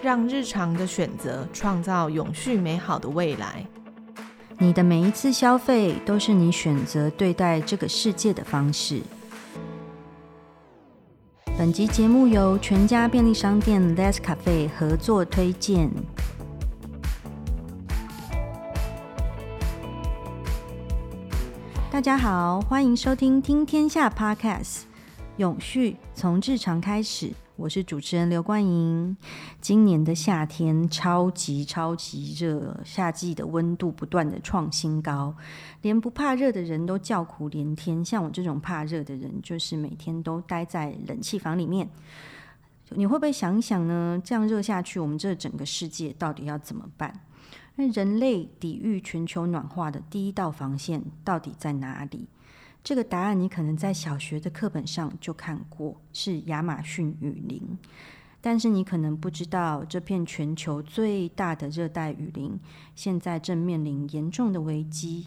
让日常的选择创造永续美好的未来。你的每一次消费都是你选择对待这个世界的方式。本集节目由全家便利商店 Let's Cafe 合作推荐。大家好，欢迎收听《听天下 Podcast》，永续从日常开始。我是主持人刘冠莹。今年的夏天超级超级热，夏季的温度不断的创新高，连不怕热的人都叫苦连天。像我这种怕热的人，就是每天都待在冷气房里面。你会不会想一想呢？这样热下去，我们这整个世界到底要怎么办？那人类抵御全球暖化的第一道防线到底在哪里？这个答案你可能在小学的课本上就看过，是亚马逊雨林。但是你可能不知道，这片全球最大的热带雨林现在正面临严重的危机。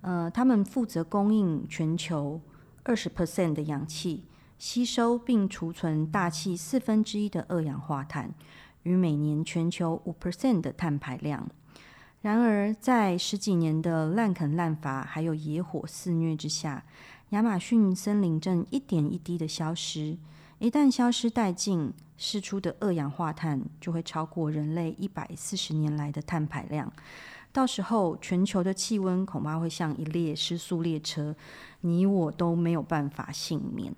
呃，他们负责供应全球二十 percent 的氧气，吸收并储存大气四分之一的二氧化碳，与每年全球五 percent 的碳排量。然而，在十几年的滥垦滥伐还有野火肆虐之下，亚马逊森林正一点一滴的消失。一旦消失殆尽，释出的二氧化碳就会超过人类一百四十年来的碳排量。到时候，全球的气温恐怕会像一列失速列车，你我都没有办法幸免。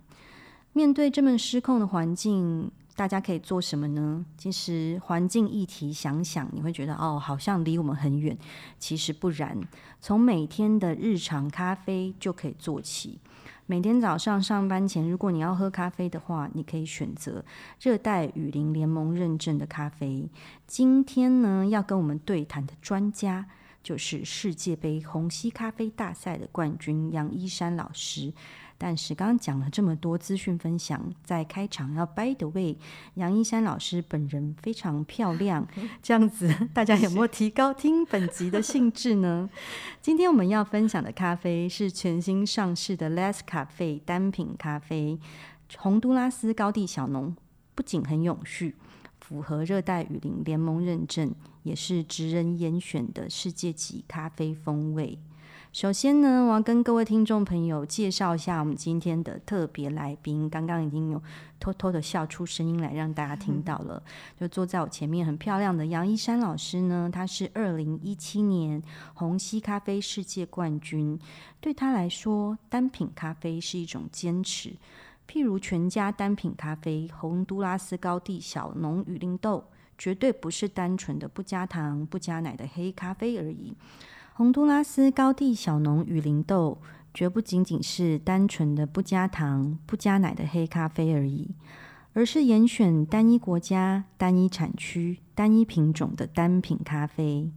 面对这么失控的环境，大家可以做什么呢？其实环境议题想想，你会觉得哦，好像离我们很远。其实不然，从每天的日常咖啡就可以做起。每天早上上班前，如果你要喝咖啡的话，你可以选择热带雨林联盟认证的咖啡。今天呢，要跟我们对谈的专家就是世界杯红吸咖啡大赛的冠军杨一山老师。但是刚刚讲了这么多资讯分享，在开场要 by the way，杨一山老师本人非常漂亮，这样子大家有没有提高听本集的兴致呢？今天我们要分享的咖啡是全新上市的 Less Cafe 单品咖啡，洪都拉斯高地小农，不仅很永续，符合热带雨林联盟认证，也是职人严选的世界级咖啡风味。首先呢，我要跟各位听众朋友介绍一下我们今天的特别来宾。刚刚已经有偷偷的笑出声音来，让大家听到了。就坐在我前面很漂亮的杨一山老师呢，他是二零一七年虹吸咖啡世界冠军。对他来说，单品咖啡是一种坚持。譬如全家单品咖啡，洪都拉斯高地小农雨林豆，绝对不是单纯的不加糖、不加奶的黑咖啡而已。洪都拉斯高地小农雨林豆绝不仅仅是单纯的不加糖、不加奶的黑咖啡而已，而是严选单一国家、单一产区、单一品种的单品咖啡。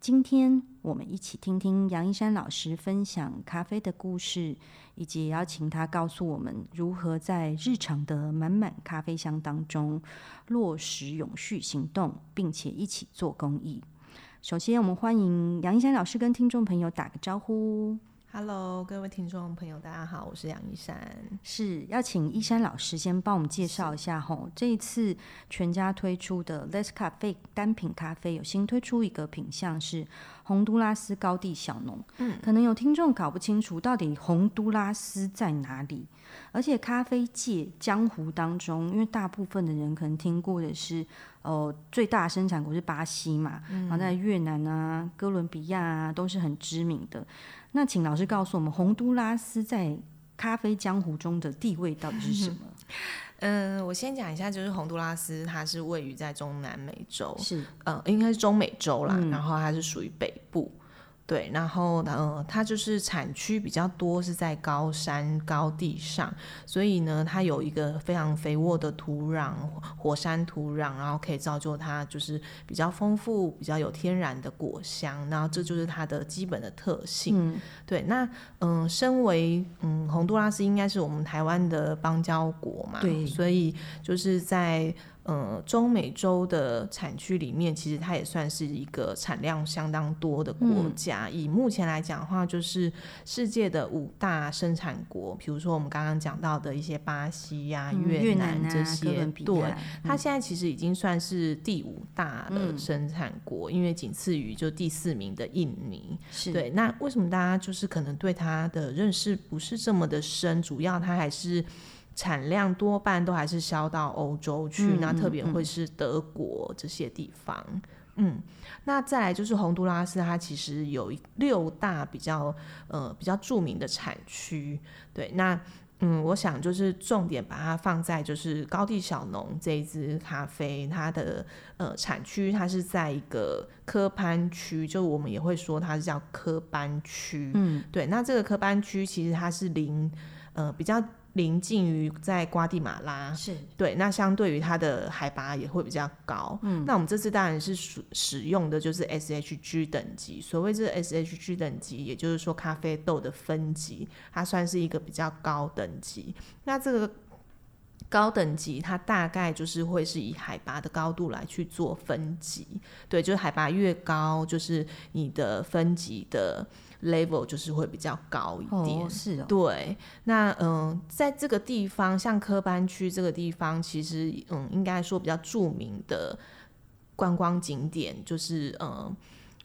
今天我们一起听听杨一山老师分享咖啡的故事，以及邀请他告诉我们如何在日常的满满咖啡香当中落实永续行动，并且一起做公益。首先，我们欢迎杨一山老师跟听众朋友打个招呼。Hello，各位听众朋友，大家好，我是杨一山。是要请一山老师先帮我们介绍一下吼，这一次全家推出的 Let's Cafe 单品咖啡有新推出一个品项是宏都拉斯高地小农。嗯，可能有听众搞不清楚到底洪都拉斯在哪里，而且咖啡界江湖当中，因为大部分的人可能听过的是哦、呃，最大生产国是巴西嘛，嗯、然后在越南啊、哥伦比亚啊都是很知名的。那请老师告诉我们，洪都拉斯在咖啡江湖中的地位到底是什么？嗯，呃、我先讲一下，就是洪都拉斯，它是位于在中南美洲，是，呃，应该是中美洲啦，嗯、然后它是属于北部。对，然后呢，它就是产区比较多是在高山高地上，所以呢，它有一个非常肥沃的土壤，火山土壤，然后可以造就它就是比较丰富、比较有天然的果香，然后这就是它的基本的特性。嗯、对，那嗯，身为嗯，洪都拉斯应该是我们台湾的邦交国嘛，对，所以就是在。呃，中美洲的产区里面，其实它也算是一个产量相当多的国家。嗯、以目前来讲的话，就是世界的五大生产国，比如说我们刚刚讲到的一些巴西呀、啊、嗯、越南这些，啊、对，嗯、它现在其实已经算是第五大的生产国，嗯、因为仅次于就第四名的印尼。是对，那为什么大家就是可能对它的认识不是这么的深？主要它还是。产量多半都还是销到欧洲去，嗯、那特别会是德国这些地方。嗯，嗯，那再来就是洪都拉斯，它其实有六大比较呃比较著名的产区。对，那嗯，我想就是重点把它放在就是高地小农这一支咖啡，它的呃产区它是在一个科班区，就我们也会说它是叫科班区。嗯，对，那这个科班区其实它是临呃比较。临近于在瓜地马拉，是对，那相对于它的海拔也会比较高。嗯，那我们这次当然是使使用的就是 SHG 等级。所谓这 SHG 等级，也就是说咖啡豆的分级，它算是一个比较高等级。那这个高等级，它大概就是会是以海拔的高度来去做分级。对，就是海拔越高，就是你的分级的。Level 就是会比较高一点，哦是哦，对。那嗯、呃，在这个地方，像科班区这个地方，其实嗯，应该说比较著名的观光景点就是嗯，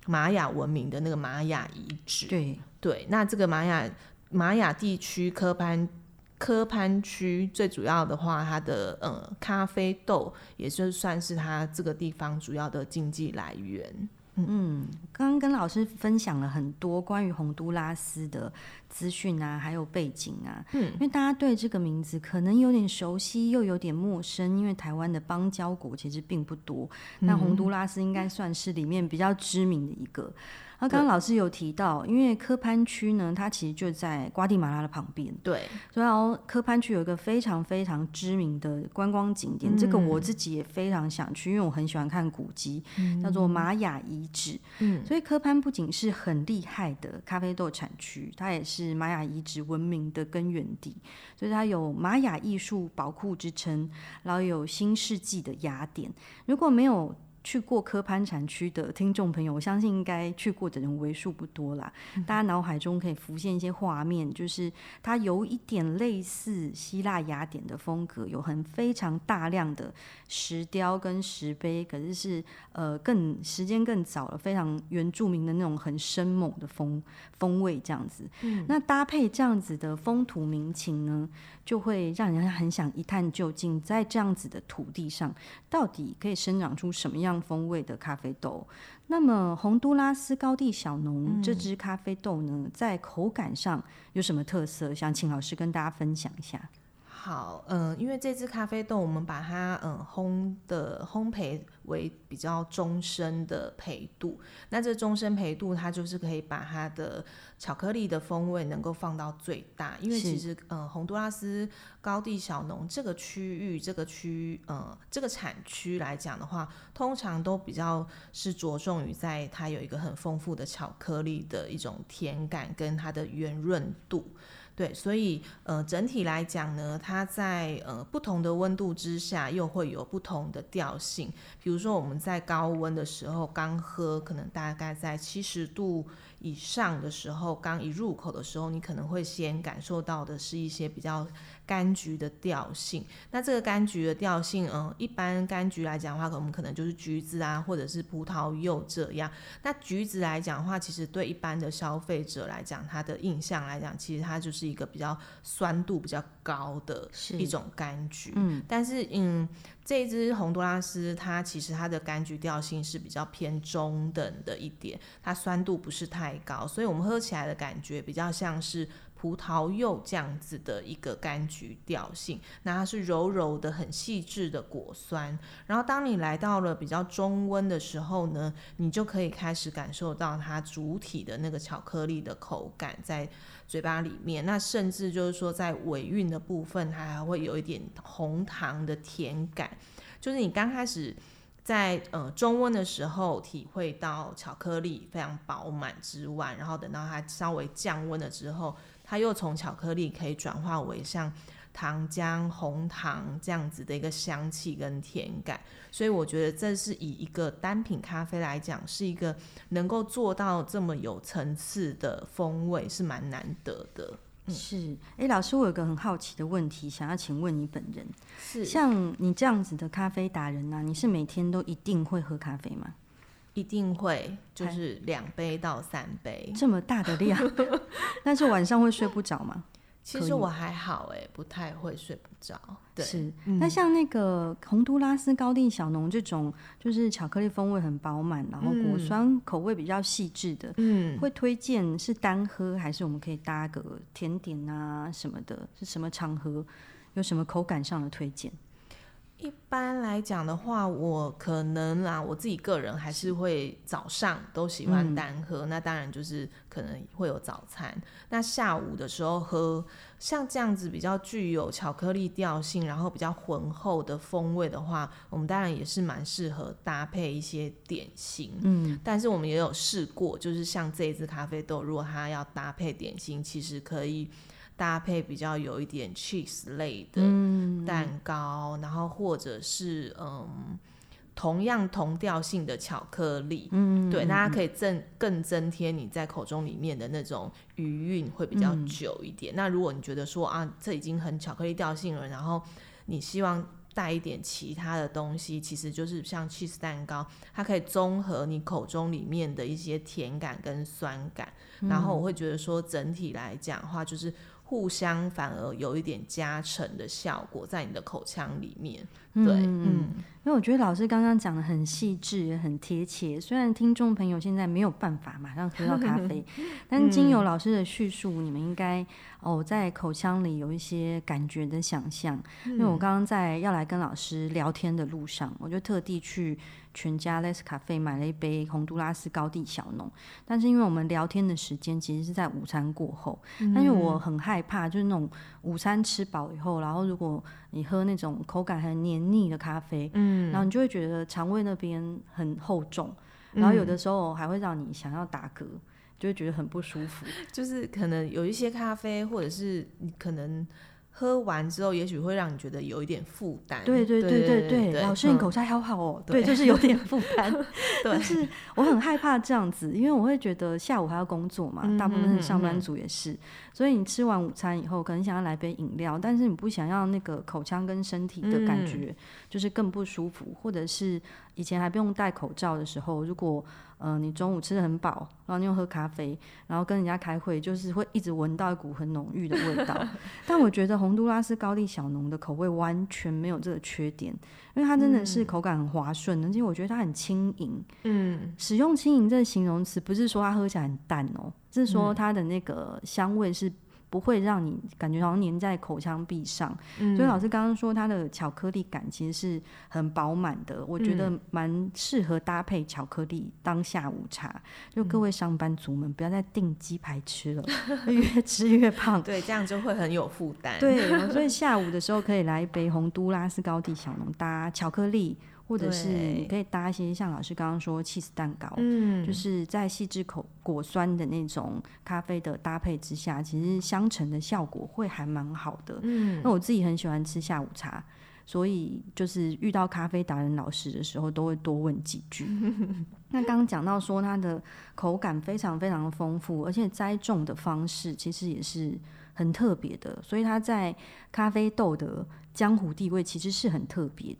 玛雅文明的那个玛雅遗址。对对，那这个玛雅玛雅地区科班科潘区最主要的话，它的呃咖啡豆，也就算是它这个地方主要的经济来源。嗯，刚刚跟老师分享了很多关于洪都拉斯的资讯啊，还有背景啊。嗯，因为大家对这个名字可能有点熟悉，又有点陌生，因为台湾的邦交国其实并不多，那洪都拉斯应该算是里面比较知名的一个。那刚刚老师有提到，因为科潘区呢，它其实就在瓜地马拉的旁边。对，所以科潘区有一个非常非常知名的观光景点，嗯、这个我自己也非常想去，因为我很喜欢看古迹，嗯、叫做玛雅遗址。嗯，所以科潘不仅是很厉害的咖啡豆产区，它也是玛雅遗址文明的根源地，所以它有玛雅艺术宝库之称，然后有新世纪的雅典。如果没有去过科潘产区的听众朋友，我相信应该去过的人为数不多啦。嗯、大家脑海中可以浮现一些画面，就是它有一点类似希腊雅典的风格，有很非常大量的石雕跟石碑，可是是呃更时间更早了，非常原住民的那种很生猛的风风味这样子。嗯、那搭配这样子的风土民情呢，就会让人很想一探究竟，在这样子的土地上，到底可以生长出什么样风味的咖啡豆？那么，洪都拉斯高地小农这支咖啡豆呢，嗯、在口感上有什么特色？想请老师跟大家分享一下。好，嗯、呃，因为这支咖啡豆，我们把它嗯、呃、烘的烘焙为比较中深的焙度，那这中深焙度，它就是可以把它的巧克力的风味能够放到最大。因为其实，嗯是，宏都拉斯高地小农这个区域，这个区，嗯，这个产区来讲的话，通常都比较是着重于在它有一个很丰富的巧克力的一种甜感跟它的圆润度。对，所以呃，整体来讲呢，它在呃不同的温度之下，又会有不同的调性。比如说我们在高温的时候刚喝，可能大概在七十度以上的时候，刚一入口的时候，你可能会先感受到的是一些比较。柑橘的调性，那这个柑橘的调性，嗯，一般柑橘来讲的话，我们可能就是橘子啊，或者是葡萄柚这样。那橘子来讲的话，其实对一般的消费者来讲，它的印象来讲，其实它就是一个比较酸度比较高的一种柑橘。嗯，但是嗯，这一支宏都拉斯，它其实它的柑橘调性是比较偏中等的一点，它酸度不是太高，所以我们喝起来的感觉比较像是。葡萄柚这样子的一个柑橘调性，那它是柔柔的、很细致的果酸。然后当你来到了比较中温的时候呢，你就可以开始感受到它主体的那个巧克力的口感在嘴巴里面。那甚至就是说，在尾韵的部分，它还会有一点红糖的甜感。就是你刚开始在呃中温的时候体会到巧克力非常饱满之外，然后等到它稍微降温了之后。它又从巧克力可以转化为像糖浆、红糖这样子的一个香气跟甜感，所以我觉得这是以一个单品咖啡来讲，是一个能够做到这么有层次的风味，是蛮难得的。嗯、是，哎、欸，老师，我有个很好奇的问题，想要请问你本人，是像你这样子的咖啡达人呢、啊？你是每天都一定会喝咖啡吗？一定会，就是两杯到三杯，这么大的量，但是晚上会睡不着吗？其实我还好，哎，不太会睡不着。对，是。嗯、那像那个洪都拉斯高地小农这种，就是巧克力风味很饱满，然后果酸口味比较细致的，嗯，会推荐是单喝，还是我们可以搭个甜点啊什么的？是什么场合？有什么口感上的推荐？一般来讲的话，我可能啦，我自己个人还是会早上都喜欢单喝，嗯、那当然就是可能会有早餐。那下午的时候喝像这样子比较具有巧克力调性，然后比较浑厚的风味的话，我们当然也是蛮适合搭配一些点心。嗯，但是我们也有试过，就是像这一支咖啡豆，如果它要搭配点心，其实可以。搭配比较有一点 cheese 类的蛋糕，嗯、然后或者是嗯同样同调性的巧克力，嗯，对，大家可以增更增添你在口中里面的那种余韵会比较久一点。嗯、那如果你觉得说啊，这已经很巧克力调性了，然后你希望带一点其他的东西，其实就是像 cheese 蛋糕，它可以综合你口中里面的一些甜感跟酸感，嗯、然后我会觉得说整体来讲的话就是。互相反而有一点加成的效果在你的口腔里面，对，嗯，嗯，因为我觉得老师刚刚讲的很细致也很贴切。虽然听众朋友现在没有办法马上喝到咖啡，但经由老师的叙述，你们应该哦在口腔里有一些感觉的想象。因为我刚刚在要来跟老师聊天的路上，我就特地去。全家 Let's 咖啡买了一杯洪都拉斯高地小农，但是因为我们聊天的时间其实是在午餐过后，嗯、但是我很害怕，就是那种午餐吃饱以后，然后如果你喝那种口感很黏腻的咖啡，嗯，然后你就会觉得肠胃那边很厚重，然后有的时候还会让你想要打嗝，就会觉得很不舒服。就是可能有一些咖啡，或者是你可能。喝完之后，也许会让你觉得有一点负担。对对对对对，老师你口才好好哦。对，就是有点负担。对，但是我很害怕这样子，因为我会觉得下午还要工作嘛，大部分是上班族也是。所以你吃完午餐以后，可能想要来杯饮料，但是你不想要那个口腔跟身体的感觉，就是更不舒服，或者是以前还不用戴口罩的时候，如果。嗯、呃，你中午吃的很饱，然后你又喝咖啡，然后跟人家开会，就是会一直闻到一股很浓郁的味道。但我觉得洪都拉斯高地小农的口味完全没有这个缺点，因为它真的是口感很滑顺，而且我觉得它很轻盈。嗯，使用轻盈这个形容词，不是说它喝起来很淡哦，是说它的那个香味是。不会让你感觉好像粘在口腔壁上，嗯、所以老师刚刚说它的巧克力感其实是很饱满的，我觉得蛮适合搭配巧克力当下午茶。嗯、就各位上班族们不要再订鸡排吃了，嗯、越 吃越胖。对，这样就会很有负担。对，所以下午的时候可以来一杯红都拉斯高地小农搭巧克力。或者是你可以搭一些像老师刚刚说 cheese 蛋糕，嗯，就是在细致口果酸的那种咖啡的搭配之下，其实相乘的效果会还蛮好的。嗯，那我自己很喜欢吃下午茶，所以就是遇到咖啡达人老师的时候，都会多问几句。那刚刚讲到说它的口感非常非常丰富，而且栽种的方式其实也是很特别的，所以它在咖啡豆的江湖地位其实是很特别。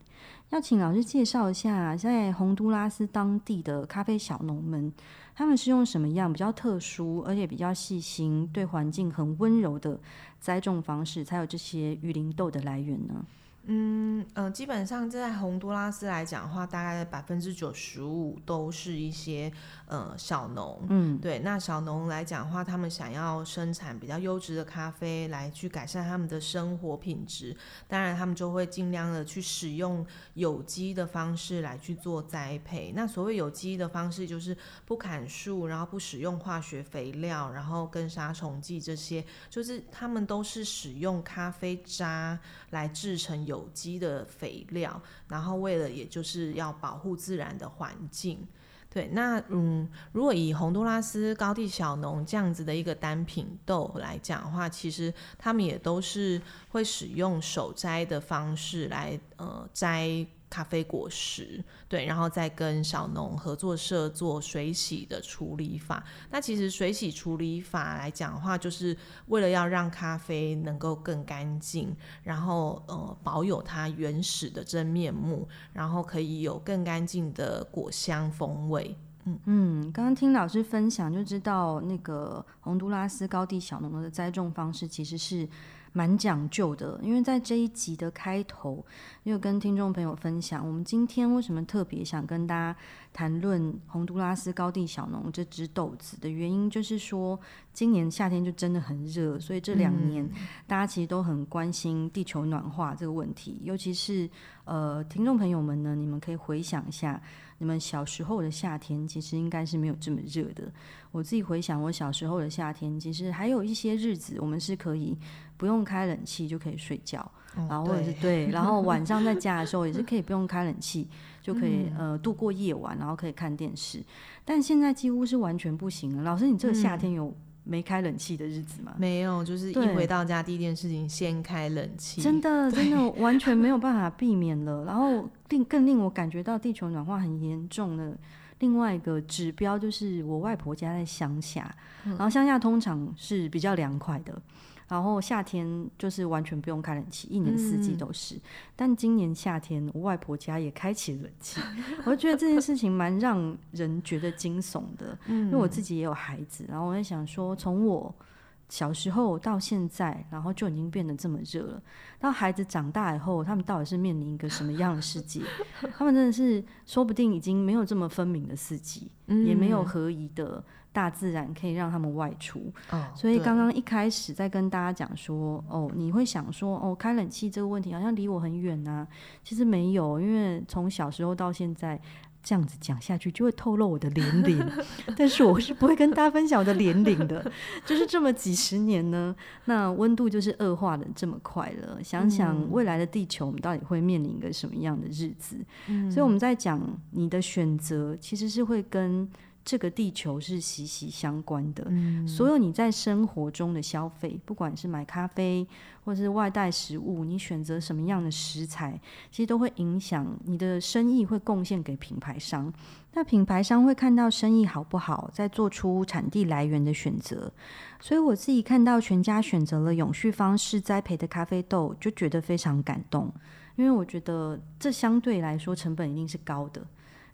要请老师介绍一下，在洪都拉斯当地的咖啡小农们，他们是用什么样比较特殊，而且比较细心、对环境很温柔的栽种方式，才有这些雨林豆的来源呢？嗯呃，基本上在洪都拉斯来讲的话，大概百分之九十五都是一些呃小农。嗯，对。那小农来讲的话，他们想要生产比较优质的咖啡，来去改善他们的生活品质。当然，他们就会尽量的去使用有机的方式来去做栽培。那所谓有机的方式，就是不砍树，然后不使用化学肥料，然后跟杀虫剂这些，就是他们都是使用咖啡渣来制成。有有机的肥料，然后为了也就是要保护自然的环境，对，那嗯，如果以洪都拉斯高地小农这样子的一个单品豆来讲的话，其实他们也都是会使用手摘的方式来呃摘。咖啡果实，对，然后再跟小农合作社做水洗的处理法。那其实水洗处理法来讲的话，就是为了要让咖啡能够更干净，然后呃保有它原始的真面目，然后可以有更干净的果香风味。嗯嗯，刚刚听老师分享就知道，那个洪都拉斯高地小农的栽种方式其实是。蛮讲究的，因为在这一集的开头，又跟听众朋友分享，我们今天为什么特别想跟大家谈论洪都拉斯高地小农这只豆子的原因，就是说今年夏天就真的很热，所以这两年大家其实都很关心地球暖化这个问题，尤其是呃听众朋友们呢，你们可以回想一下。你们小时候的夏天其实应该是没有这么热的。我自己回想我小时候的夏天，其实还有一些日子我们是可以不用开冷气就可以睡觉，嗯、然后或者是对，然后 晚上在家的时候也是可以不用开冷气就可以、嗯、呃度过夜晚，然后可以看电视。但现在几乎是完全不行了。老师，你这个夏天有？嗯没开冷气的日子吗？没有，就是一回到家第一件事情先开冷气。真的，真的完全没有办法避免了。然后令更令我感觉到地球暖化很严重的另外一个指标，就是我外婆家在乡下，嗯、然后乡下通常是比较凉快的。然后夏天就是完全不用开冷气，一年四季都是。嗯、但今年夏天，我外婆家也开启冷气，我就觉得这件事情蛮让人觉得惊悚的。嗯、因为我自己也有孩子，然后我在想说，从我小时候到现在，然后就已经变得这么热了。到孩子长大以后，他们到底是面临一个什么样的世界？他们真的是说不定已经没有这么分明的四季，嗯、也没有合宜的。大自然可以让他们外出，哦、所以刚刚一开始在跟大家讲说，哦，你会想说，哦，开冷气这个问题好像离我很远啊。其实没有，因为从小时候到现在这样子讲下去，就会透露我的年龄。但是我是不会跟大家分享我的年龄的，就是这么几十年呢，那温度就是恶化的这么快了。想想未来的地球，我们到底会面临一个什么样的日子？嗯、所以我们在讲你的选择，其实是会跟。这个地球是息息相关的，嗯、所有你在生活中的消费，不管是买咖啡或者是外带食物，你选择什么样的食材，其实都会影响你的生意，会贡献给品牌商。那品牌商会看到生意好不好，再做出产地来源的选择。所以我自己看到全家选择了永续方式栽培的咖啡豆，就觉得非常感动，因为我觉得这相对来说成本一定是高的。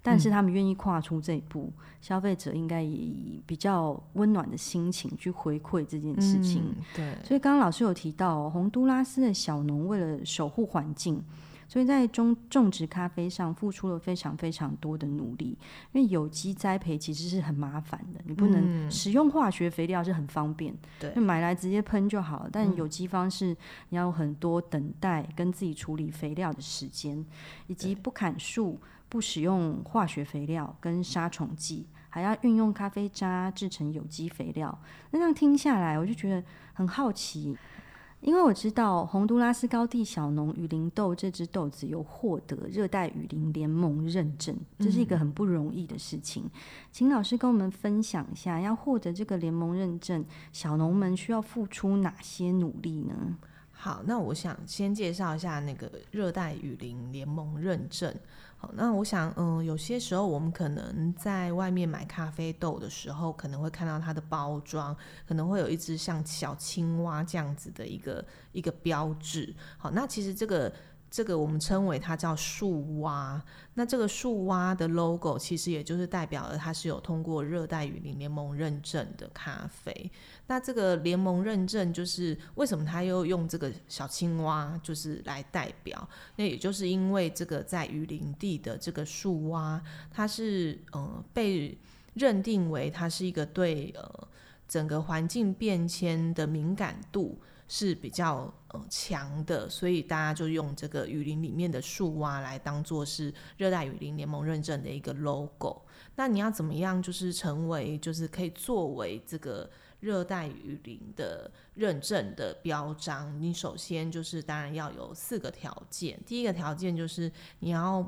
但是他们愿意跨出这一步，嗯、消费者应该也以比较温暖的心情去回馈这件事情。嗯、对，所以刚刚老师有提到，洪都拉斯的小农为了守护环境，所以在种种植咖啡上付出了非常非常多的努力。因为有机栽培其实是很麻烦的，你不能使用化学肥料是很方便，对、嗯，买来直接喷就好了。但有机方式你要有很多等待跟自己处理肥料的时间，以及不砍树。不使用化学肥料跟杀虫剂，还要运用咖啡渣制成有机肥料。那这样听下来，我就觉得很好奇，因为我知道洪都拉斯高地小农雨林豆这支豆子有获得热带雨林联盟认证，这是一个很不容易的事情。嗯、请老师跟我们分享一下，要获得这个联盟认证，小农们需要付出哪些努力呢？好，那我想先介绍一下那个热带雨林联盟认证。好那我想，嗯，有些时候我们可能在外面买咖啡豆的时候，可能会看到它的包装，可能会有一只像小青蛙这样子的一个一个标志。好，那其实这个。这个我们称为它叫树蛙，那这个树蛙的 logo 其实也就是代表了它是有通过热带雨林联盟认证的咖啡。那这个联盟认证就是为什么它又用这个小青蛙就是来代表？那也就是因为这个在雨林地的这个树蛙，它是呃被认定为它是一个对呃整个环境变迁的敏感度。是比较呃强的，所以大家就用这个雨林里面的树蛙来当做是热带雨林联盟认证的一个 logo。那你要怎么样，就是成为就是可以作为这个热带雨林的认证的标章？你首先就是当然要有四个条件。第一个条件就是你要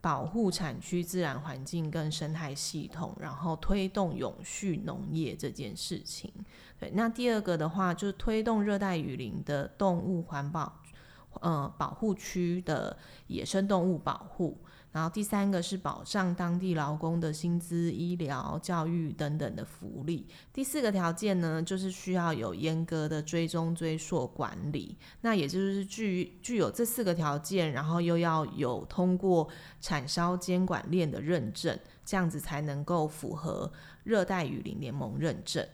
保护产区自然环境跟生态系统，然后推动永续农业这件事情。对，那第二个的话就是推动热带雨林的动物环保，呃，保护区的野生动物保护。然后第三个是保障当地劳工的薪资、医疗、教育等等的福利。第四个条件呢，就是需要有严格的追踪追溯管理。那也就是具具有这四个条件，然后又要有通过产销监管链的认证，这样子才能够符合热带雨林联盟认证。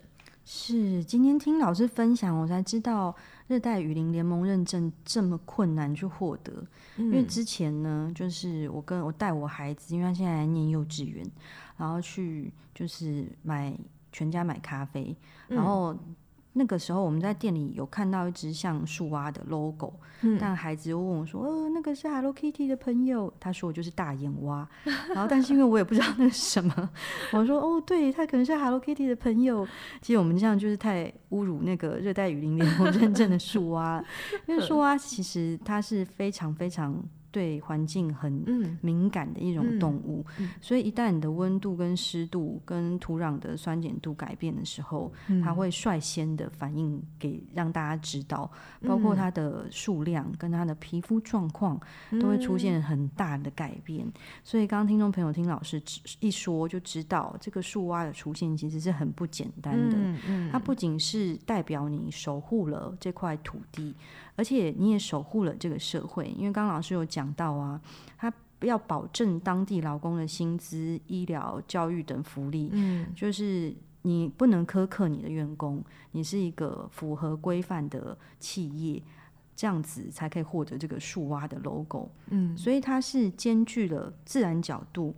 是，今天听老师分享，我才知道热带雨林联盟认证这么困难去获得。嗯、因为之前呢，就是我跟我带我孩子，因为他现在在念幼稚园，然后去就是买全家买咖啡，然后。嗯那个时候我们在店里有看到一只像树蛙的 logo，嗯，但孩子又问我说：“呃，那个是 Hello Kitty 的朋友。”他说：“我就是大眼蛙。”然后，但是因为我也不知道那是什么，我说：“哦，对，他可能是 Hello Kitty 的朋友。”其实我们这样就是太侮辱那个热带雨林联盟认证的树蛙，因为树蛙其实它是非常非常。对环境很敏感的一种动物，嗯嗯、所以一旦你的温度跟湿度跟土壤的酸碱度改变的时候，嗯、它会率先的反应给让大家知道，包括它的数量跟它的皮肤状况都会出现很大的改变。嗯、所以刚刚听众朋友听老师一说就知道，这个树蛙的出现其实是很不简单的。嗯嗯、它不仅是代表你守护了这块土地。而且你也守护了这个社会，因为刚刚老师有讲到啊，他要保证当地劳工的薪资、医疗、教育等福利，嗯，就是你不能苛刻你的员工，你是一个符合规范的企业，这样子才可以获得这个树蛙的 logo，嗯，所以它是兼具了自然角度，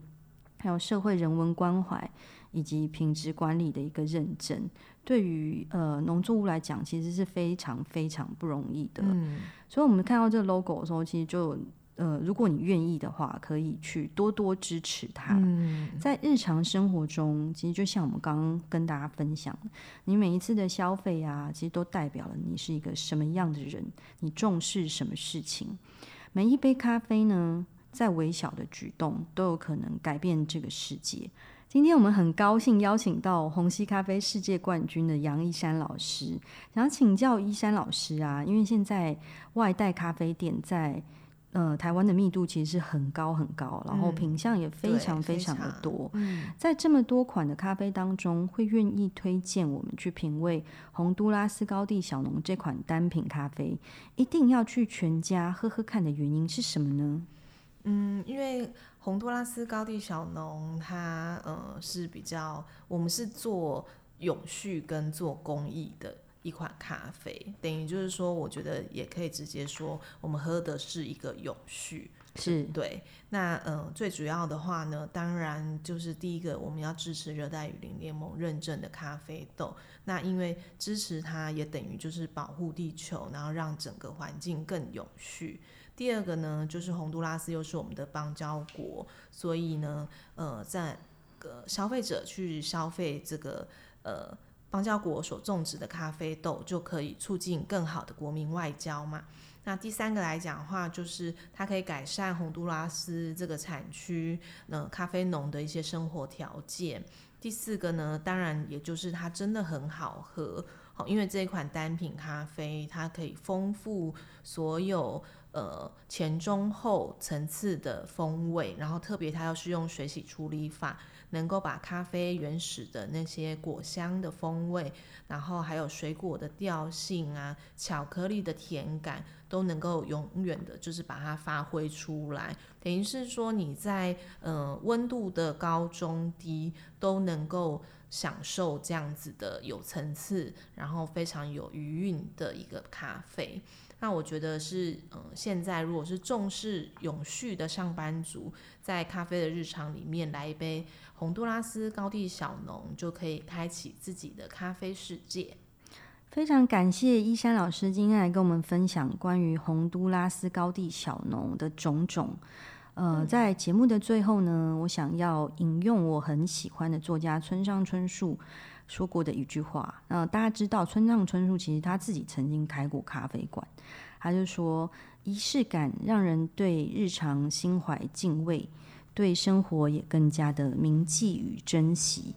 还有社会人文关怀以及品质管理的一个认证。对于呃农作物来讲，其实是非常非常不容易的。嗯，所以我们看到这个 logo 的时候，其实就呃，如果你愿意的话，可以去多多支持它。嗯，在日常生活中，其实就像我们刚刚跟大家分享，你每一次的消费啊，其实都代表了你是一个什么样的人，你重视什么事情。每一杯咖啡呢，再微小的举动，都有可能改变这个世界。今天我们很高兴邀请到虹吸咖啡世界冠军的杨一山老师，想请教一山老师啊，因为现在外带咖啡店在呃台湾的密度其实是很高很高，然后品相也非常非常的多。嗯，在这么多款的咖啡当中，会愿意推荐我们去品味洪都拉斯高地小农这款单品咖啡，一定要去全家喝喝看的原因是什么呢？嗯，因为洪都拉斯高地小农，它呃是比较，我们是做永续跟做公益的一款咖啡，等于就是说，我觉得也可以直接说，我们喝的是一个永续，是对。那呃最主要的话呢，当然就是第一个，我们要支持热带雨林联盟认证的咖啡豆，那因为支持它也等于就是保护地球，然后让整个环境更永续。第二个呢，就是洪都拉斯又是我们的邦交国，所以呢，呃，在个消费者去消费这个呃邦交国所种植的咖啡豆，就可以促进更好的国民外交嘛。那第三个来讲的话，就是它可以改善洪都拉斯这个产区呢咖啡农的一些生活条件。第四个呢，当然也就是它真的很好喝，好，因为这一款单品咖啡，它可以丰富所有。呃，前中后层次的风味，然后特别它又是用水洗处理法，能够把咖啡原始的那些果香的风味，然后还有水果的调性啊，巧克力的甜感，都能够永远的，就是把它发挥出来。等于是说你在呃温度的高中低都能够享受这样子的有层次，然后非常有余韵的一个咖啡。那我觉得是，嗯、呃，现在如果是重视永续的上班族，在咖啡的日常里面来一杯洪都拉斯高地小农，就可以开启自己的咖啡世界。非常感谢依山老师今天来跟我们分享关于洪都拉斯高地小农的种种。呃，在节目的最后呢，我想要引用我很喜欢的作家村上春树。说过的一句话，那大家知道村上春树其实他自己曾经开过咖啡馆，他就说仪式感让人对日常心怀敬畏，对生活也更加的铭记与珍惜。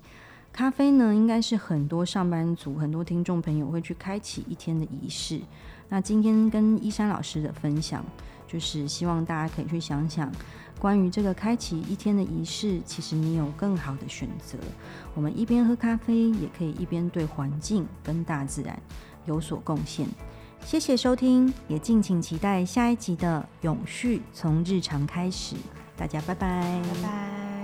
咖啡呢，应该是很多上班族、很多听众朋友会去开启一天的仪式。那今天跟依珊老师的分享，就是希望大家可以去想想，关于这个开启一天的仪式，其实你有更好的选择。我们一边喝咖啡，也可以一边对环境跟大自然有所贡献。谢谢收听，也敬请期待下一集的永续从日常开始。大家拜拜，拜拜。